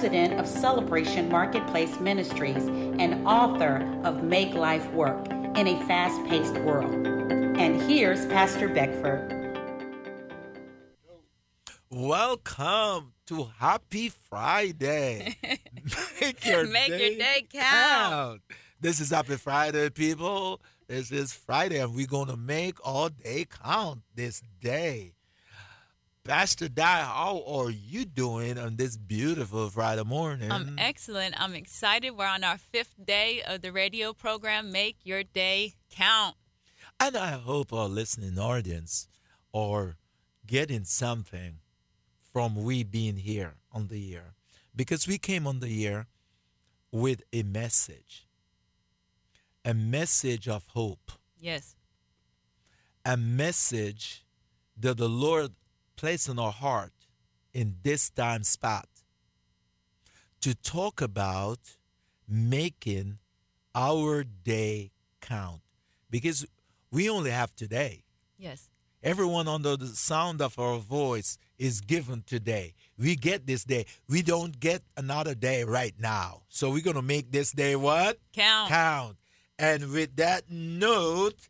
president of Celebration Marketplace Ministries and author of Make Life Work in a Fast Paced World. And here's Pastor Beckford. Welcome to Happy Friday. Make your, Make day, your day count. count. This is Happy Friday, people. This is Friday, and we're going to make all day count this day. Pastor Di, how are you doing on this beautiful Friday morning? I'm excellent. I'm excited. We're on our fifth day of the radio program, Make Your Day Count. And I hope our listening audience are getting something from we being here on the air because we came on the air with a message a message of hope yes a message that the lord placed in our heart in this time spot to talk about making our day count because we only have today yes everyone under the sound of our voice is given today. We get this day. We don't get another day right now. So we're going to make this day what? Count. Count. And with that note,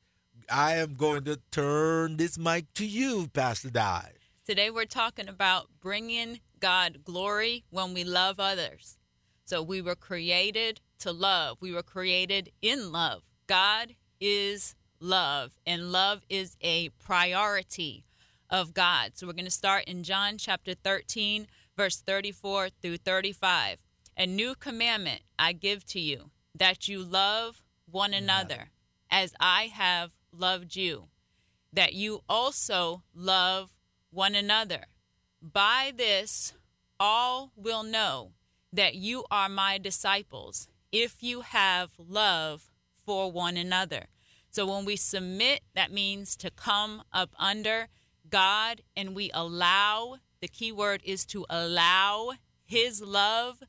I am going to turn this mic to you, Pastor Di. Today we're talking about bringing God glory when we love others. So we were created to love. We were created in love. God is love, and love is a priority of God. So we're going to start in John chapter 13, verse 34 through 35. A new commandment I give to you that you love one another as I have loved you, that you also love one another. By this, all will know that you are my disciples if you have love for one another. So when we submit, that means to come up under God and we allow, the key word is to allow His love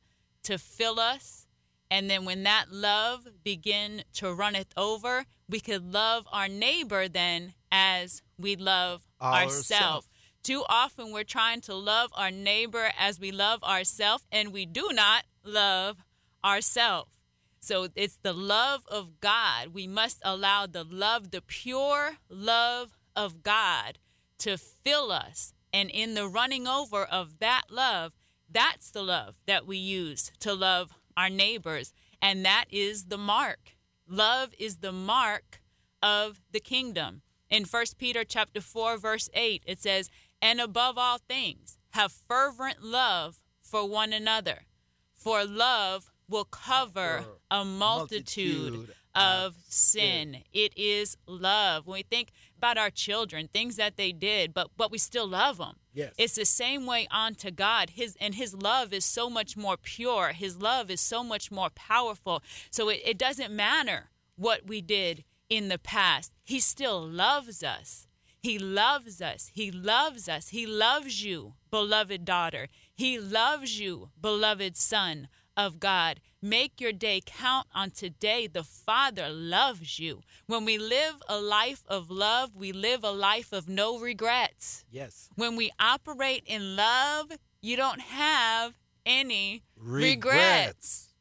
to fill us. And then when that love begin to runneth over, we could love our neighbor then as we love ourselves. Too often we're trying to love our neighbor as we love ourselves, and we do not love ourselves. So it's the love of God. We must allow the love, the pure love of God to fill us. And in the running over of that love, that's the love that we use to love our neighbors. And that is the mark. Love is the mark of the kingdom. In 1 Peter chapter 4 verse 8 it says, "And above all things, have fervent love for one another, for love will cover a multitude, multitude of sin. sin. It is love. When we think about our children, things that they did, but but we still love them. Yes. It's the same way on to God. His and his love is so much more pure. His love is so much more powerful. So it, it doesn't matter what we did in the past. He still loves us. He loves us. He loves us. He loves you, beloved daughter. He loves you, beloved son of God. Make your day count on today. The Father loves you. When we live a life of love, we live a life of no regrets. Yes. When we operate in love, you don't have any regrets.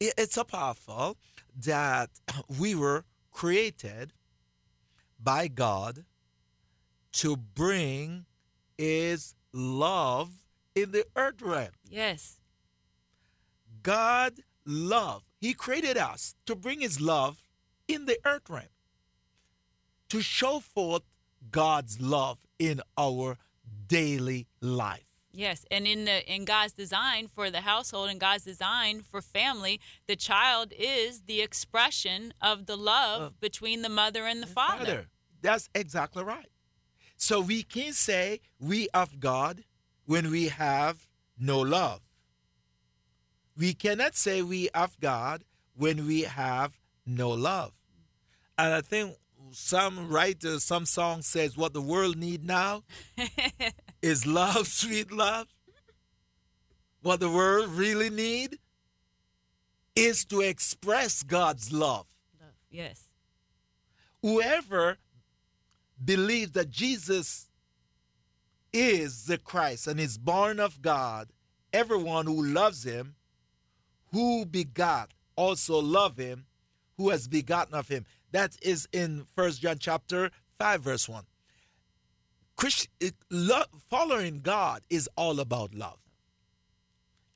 regrets. It's so powerful that we were created by God to bring His love in the earth realm. Yes. God love. He created us to bring his love in the earth realm, to show forth God's love in our daily life. Yes, and in the in God's design for the household and God's design for family, the child is the expression of the love uh, between the mother and the father. father. That's exactly right. So we can say we of God when we have no love. We cannot say we have God when we have no love. And I think some writer, some song says what the world need now is love, sweet love. What the world really need is to express God's love. love. Yes. Whoever believes that Jesus is the Christ and is born of God everyone who loves him, who begot, also love him, who has begotten of him. That is in First John chapter 5, verse 1. Christ, love, following God is all about love.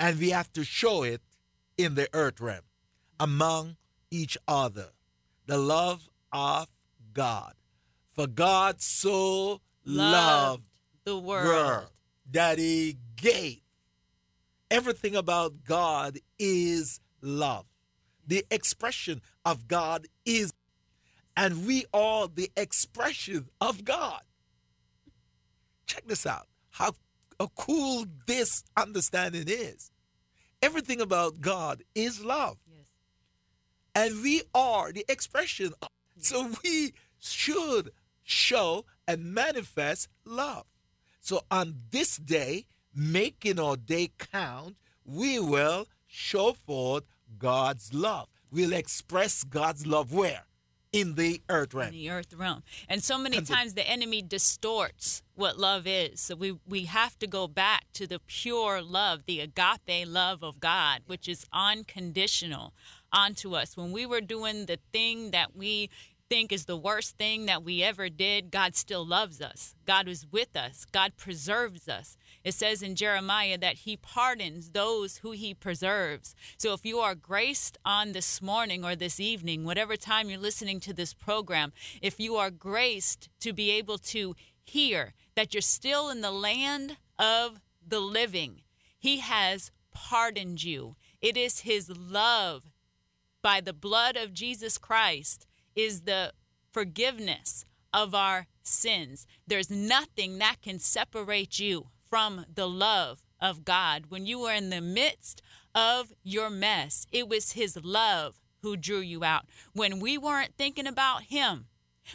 And we have to show it in the earth realm among each other. The love of God. For God so loved, loved the world. world that he gave. Everything about God is love. The expression of God is, and we are the expression of God. Check this out. How, how cool this understanding is. Everything about God is love. Yes. And we are the expression. Of, so we should show and manifest love. So on this day, making our day count, we will show forth God's love. We'll express God's love where? In the earth realm. In the earth realm. And so many times the enemy distorts what love is. So we, we have to go back to the pure love, the agape love of God, which is unconditional onto us. When we were doing the thing that we think is the worst thing that we ever did, God still loves us. God is with us. God preserves us. It says in Jeremiah that he pardons those who he preserves. So if you are graced on this morning or this evening, whatever time you're listening to this program, if you are graced to be able to hear that you're still in the land of the living, he has pardoned you. It is his love by the blood of Jesus Christ is the forgiveness of our sins. There's nothing that can separate you from the love of God. When you were in the midst of your mess, it was His love who drew you out. When we weren't thinking about Him,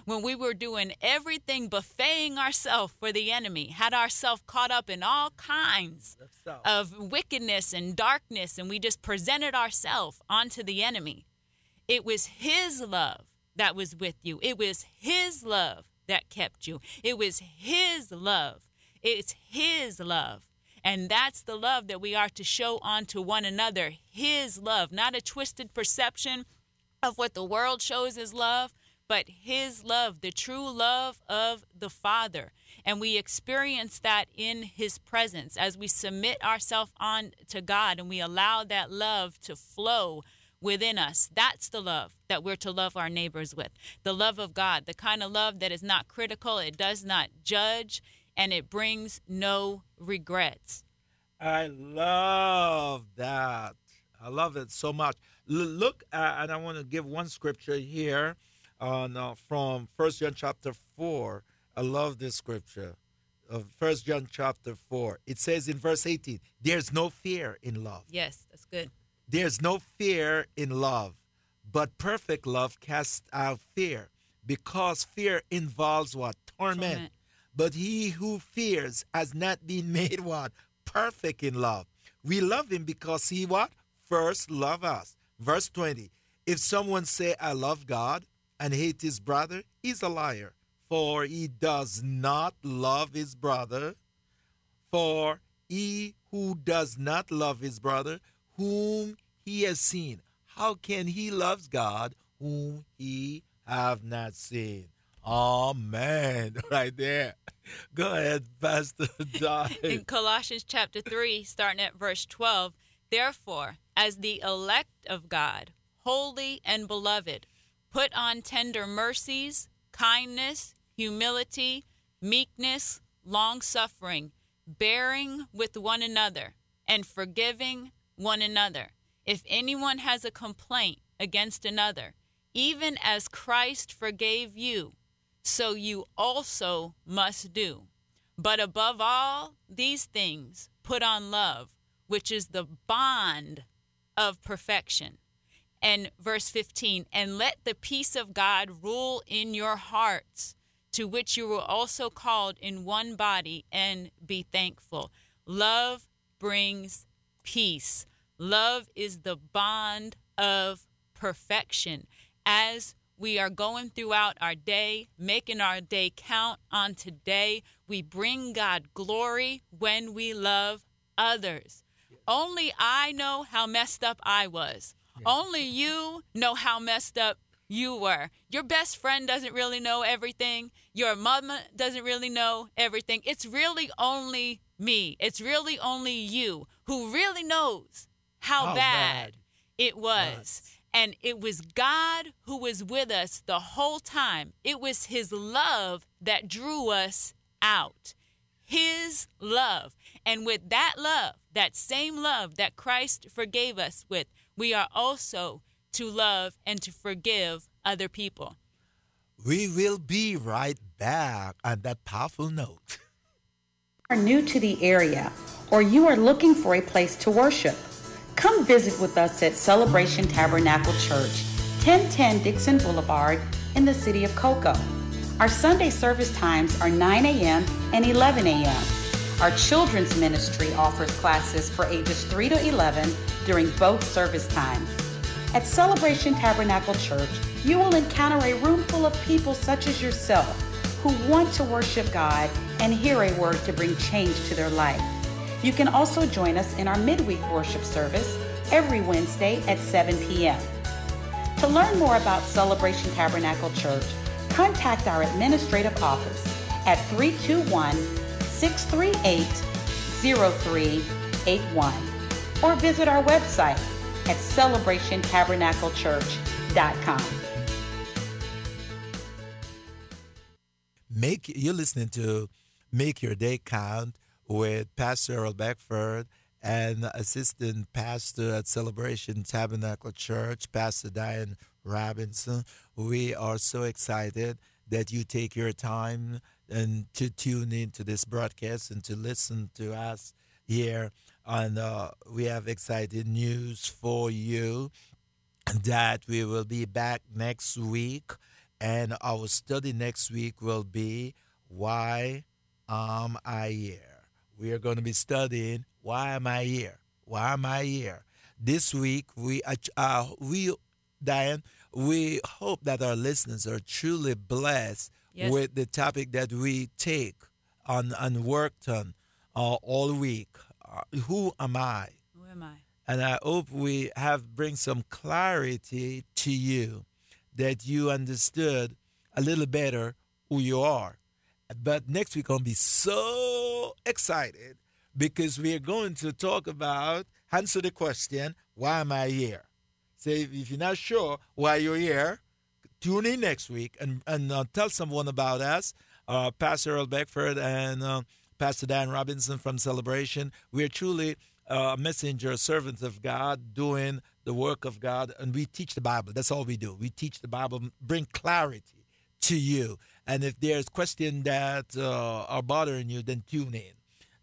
when we were doing everything buffeting ourselves for the enemy, had ourselves caught up in all kinds of wickedness and darkness, and we just presented ourselves onto the enemy. It was His love that was with you. It was His love that kept you. It was His love. It's His love. And that's the love that we are to show unto one another. His love, not a twisted perception of what the world shows as love, but His love, the true love of the Father. And we experience that in His presence as we submit ourselves on to God and we allow that love to flow within us. That's the love that we're to love our neighbors with. The love of God, the kind of love that is not critical, it does not judge, and it brings no regrets. I love that. I love it so much. L- look, uh, and I want to give one scripture here on, uh, from First John chapter 4. I love this scripture of First John chapter 4. It says in verse 18, there's no fear in love. Yes, that's good. There's no fear in love, but perfect love casts out fear, because fear involves what? Torment. Torment. But he who fears has not been made what? Perfect in love. We love him because he what? First love us. Verse 20. If someone say I love God and hate his brother, he's a liar. For he does not love his brother. For he who does not love his brother whom he has seen. How can he love God whom he have not seen? Amen. Right there. Go ahead, Pastor Don. In Colossians chapter 3, starting at verse 12, therefore, as the elect of God, holy and beloved, put on tender mercies, kindness, humility, meekness, long suffering, bearing with one another, and forgiving one another. If anyone has a complaint against another, even as Christ forgave you, so you also must do. But above all these things, put on love, which is the bond of perfection. And verse 15, and let the peace of God rule in your hearts, to which you were also called in one body, and be thankful. Love brings peace. Love is the bond of perfection. As we are going throughout our day, making our day count on today, we bring God glory when we love others. only I know how messed up I was. Only you know how messed up you were. Your best friend doesn't really know everything. Your mama doesn't really know everything. It's really only me. It's really only you who really knows how, How bad, bad it was. was. And it was God who was with us the whole time. It was His love that drew us out. His love. And with that love, that same love that Christ forgave us with, we are also to love and to forgive other people. We will be right back on that powerful note. are new to the area or you are looking for a place to worship, come visit with us at Celebration Tabernacle Church, 1010 Dixon Boulevard in the city of Cocoa. Our Sunday service times are 9 a.m. and 11 a.m. Our children's ministry offers classes for ages 3 to 11 during both service times. At Celebration Tabernacle Church, you will encounter a room full of people such as yourself who want to worship God and hear a word to bring change to their life. You can also join us in our midweek worship service every Wednesday at 7 p.m. To learn more about Celebration Tabernacle Church, contact our administrative office at 321 638 0381 or visit our website at celebrationtabernaclechurch.com. Make you're listening to Make Your Day Count with Pastor Earl Beckford and Assistant Pastor at Celebration Tabernacle Church, Pastor Diane Robinson. We are so excited that you take your time and to tune in to this broadcast and to listen to us here. And uh, we have exciting news for you that we will be back next week and our study next week will be why am i here? We are going to be studying why am i here? Why am i here? This week we uh, we diane we hope that our listeners are truly blessed Yes. with the topic that we take on and worked on uh, all week. Uh, who am i? Who am I? and I hope we have bring some clarity to you that you understood a little better who you are. But next week I'm gonna be so excited because we are going to talk about answer the question, why am I here? So if if you're not sure why you're here, tune in next week and, and uh, tell someone about us. Uh, Pastor Earl Beckford and uh, Pastor Dan Robinson from Celebration. We are truly uh, messenger, servants of God, doing the work of God, and we teach the Bible. That's all we do. We teach the Bible, bring clarity to you. And if there's question that uh, are bothering you, then tune in.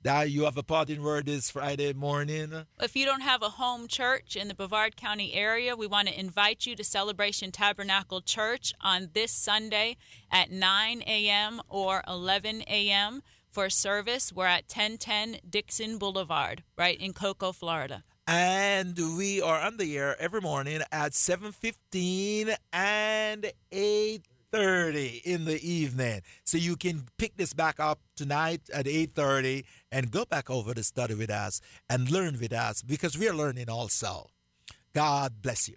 That you have a parting word this Friday morning. If you don't have a home church in the Brevard County area, we want to invite you to Celebration Tabernacle Church on this Sunday at 9 a.m. or 11 a.m. for service. We're at 1010 Dixon Boulevard, right in Cocoa, Florida. and we are on the air every morning at 7.15 and 8.30 in the evening so you can pick this back up tonight at 8.30 and go back over to study with us and learn with us because we are learning also god bless you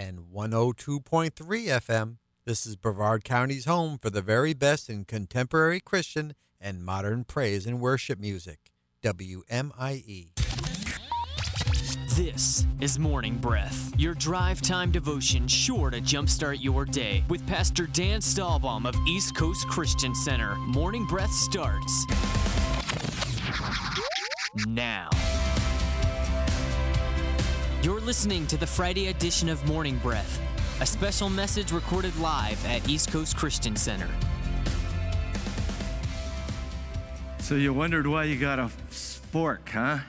and 102.3 FM. This is Brevard County's home for the very best in contemporary Christian and modern praise and worship music. WMIE. This is Morning Breath, your drive time devotion sure to jumpstart your day with Pastor Dan Stahlbaum of East Coast Christian Center. Morning Breath starts now. You're listening to the Friday edition of Morning Breath, a special message recorded live at East Coast Christian Center. So you wondered why you got a fork, huh?